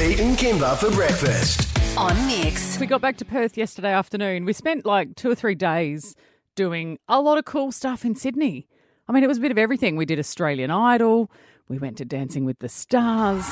Pete and Kymba for breakfast. On Mix. We got back to Perth yesterday afternoon. We spent like two or three days doing a lot of cool stuff in Sydney. I mean, it was a bit of everything. We did Australian Idol. We went to Dancing with the Stars.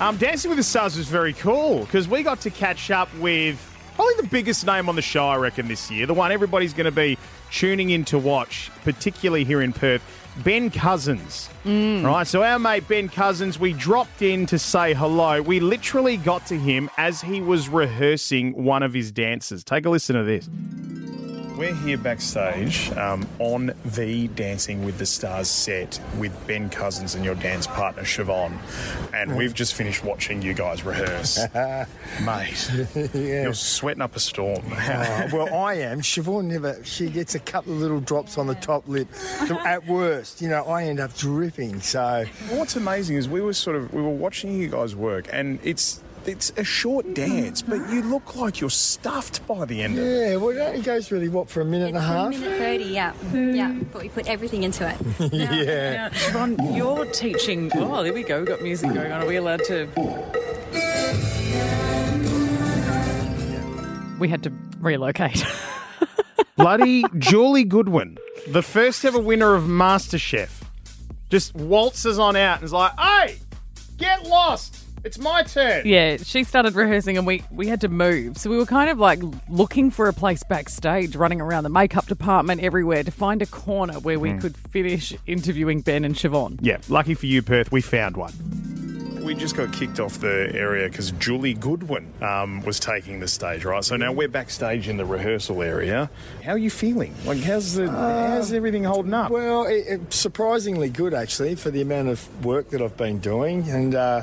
Um, Dancing with the Stars was very cool because we got to catch up with probably the biggest name on the show, I reckon, this year. The one everybody's going to be tuning in to watch, particularly here in Perth. Ben Cousins. Mm. Right, so our mate Ben Cousins, we dropped in to say hello. We literally got to him as he was rehearsing one of his dances. Take a listen to this. We're here backstage um, on the Dancing with the Stars set with Ben Cousins and your dance partner Siobhan, and we've just finished watching you guys rehearse. Mate, you're sweating up a storm. Oh, well, I am. Siobhan never. She gets a couple of little drops on the top lip. At worst, you know, I end up dripping. So What's amazing is we were sort of we were watching you guys work, and it's it's a short dance, but you look like you're stuffed by the end of it. yeah, well, it only goes really what for a minute and a half. minute 30, yeah. Hmm. Yeah, but we put everything into it. yeah. Now, Siobhan, you're teaching. Oh, there we go. We've got music going on. Are we allowed to? We had to relocate. Bloody Julie Goodwin, the first ever winner of MasterChef, just waltzes on out and is like, "Hey, get lost! It's my turn." Yeah, she started rehearsing and we, we had to move. So we were kind of like looking for a place backstage, running around the makeup department everywhere to find a corner where we hmm. could finish interviewing Ben and Siobhan. Yeah, lucky for you, Perth, we found one. We just got kicked off the area because Julie Goodwin um, was taking the stage, right? So now we're backstage in the rehearsal area. How are you feeling? Like, how's the how's everything holding up? Well, it, it, surprisingly good actually for the amount of work that I've been doing, and uh,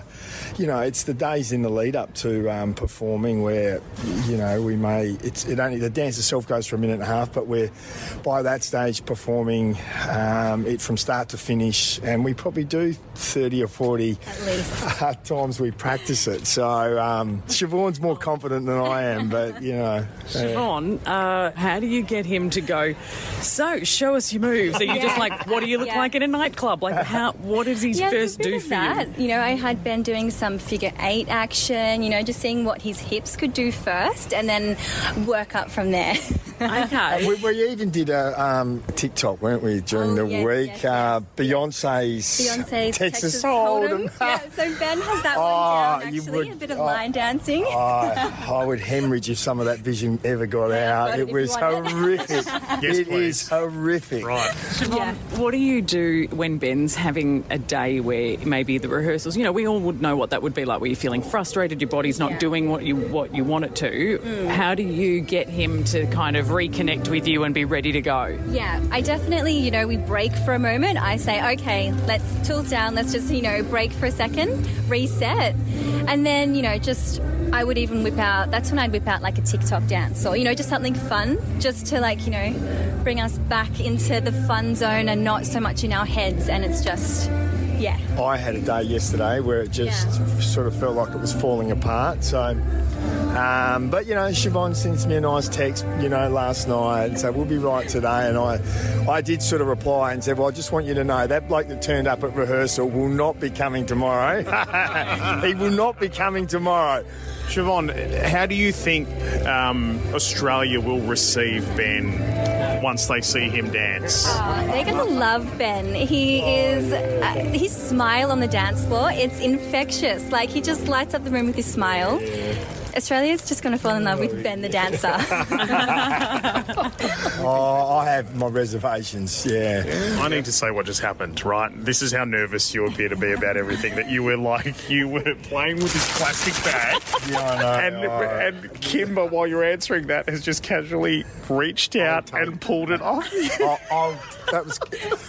you know, it's the days in the lead up to um, performing where you know we may. It's it only the dance itself goes for a minute and a half, but we're by that stage performing um, it from start to finish, and we probably do thirty or forty At least. Uh, times we practice it. So um, Siobhan's more confident than I am, but you know. Siobhan, uh, how do you get him to go, so show us your moves? Are you just like, what do you look Yeah. like in a nightclub? Like, how? what does he Yeah, first it's a bit do for that. You know, I had Ben doing some figure eight action, you know, just seeing what his hips could do first and then work up from there. Okay. We, we even did a um, TikTok, weren't we, during Oh, the yes, week? yes, uh, Beyonce's, Beyonce's Texas, Hold'em. yeah, so Ben has that Oh, one ah, down you actually, would- a bit of oh. line dancing. I, I would hemorrhage if some of that vision ever got out. got it It was horrific. Yes, It please. is horrific. Right. Siobhan, Yeah. what do you do when Ben's having a day where maybe the rehearsals, you know, we all would know what that would be like, where you're feeling frustrated, your body's not Yeah. doing what you what you want it to. Mm. How do you get him to kind of reconnect with you and be ready to go? Yeah, I definitely, you know, we break for a moment. I say, okay, let's tools down. Let's just, you know, break for a second, reset. And then, you know, just, I would even whip out, that's when I'd whip out like a TikTok dance or, you know, just something fun just to like, you know, bring us back into the fun zone and not so much in our heads. And it's just, yeah. I had a day yesterday where it just Yeah. sort of felt like it was falling apart. So, um, but you know, Siobhan sent me a nice text, you know, last night and said we'll be right today. And I, I did sort of reply and said, well, I just want you to know that bloke that turned up at rehearsal will not be coming tomorrow. he will not be coming tomorrow. Siobhan, how do you think um, Australia will receive Ben once they see him dance? Uh, they're going to love Ben. He is, uh, his smile on the dance floor, it's infectious. Like, he just lights up the room with his smile. Australia's just going to fall in love with Ben the dancer. Oh, I have my reservations. Yeah. I need to say what just happened, right? This is how nervous you appear to be about everything. That you were like, you were playing with this plastic bag, Yeah, I know. and Oh. and Kymba, while you're answering that, has just casually reached oh, out take and pulled it off. Oh, oh, that was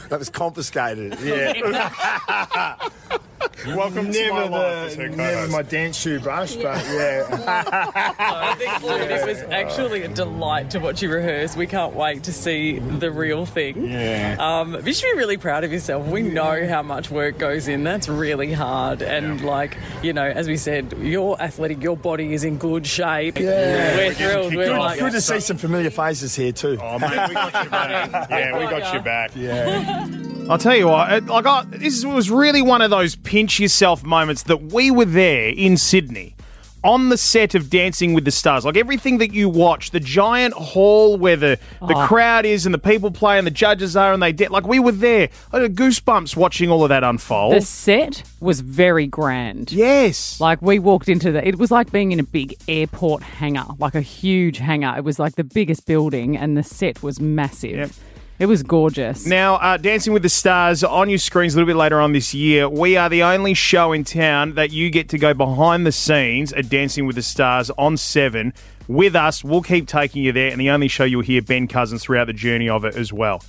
that was confiscated. Yeah. Welcome to my never life as her never co-host. my dance shoe brush, but yeah. I think it was actually a delight to watch you rehearse. We can't wait to see the real thing. Yeah. Um, you should be really proud of yourself. We know how much work goes in. That's really hard. And like, you know, as we said, you're athletic, your body is in good shape. Yeah. We're We're thrilled. We're kicked like, Good to see some familiar faces here too. Oh, mate, we got you back. Yeah, we got you back. Yeah. I'll tell you what, it- like I, this was really one of those pinch yourself moments that we were there in Sydney on the set of Dancing with the Stars. Like everything that you watch, the giant hall where the, the oh. crowd is and the people play and the judges are and they de- like we were there. I had goosebumps watching all of that unfold. The set was very grand. yes. Like we walked into the, it was like being in a big airport hangar, like a huge hangar. It was like the biggest building, and the set was massive. Yep. It was gorgeous. Now, uh, Dancing with the Stars on your screens a little bit later on this year. We are the only show in town that you get to go behind the scenes at Dancing with the Stars on 7 with us. We'll keep taking you there, and the only show you'll hear Ben Cousins throughout the journey of it as well.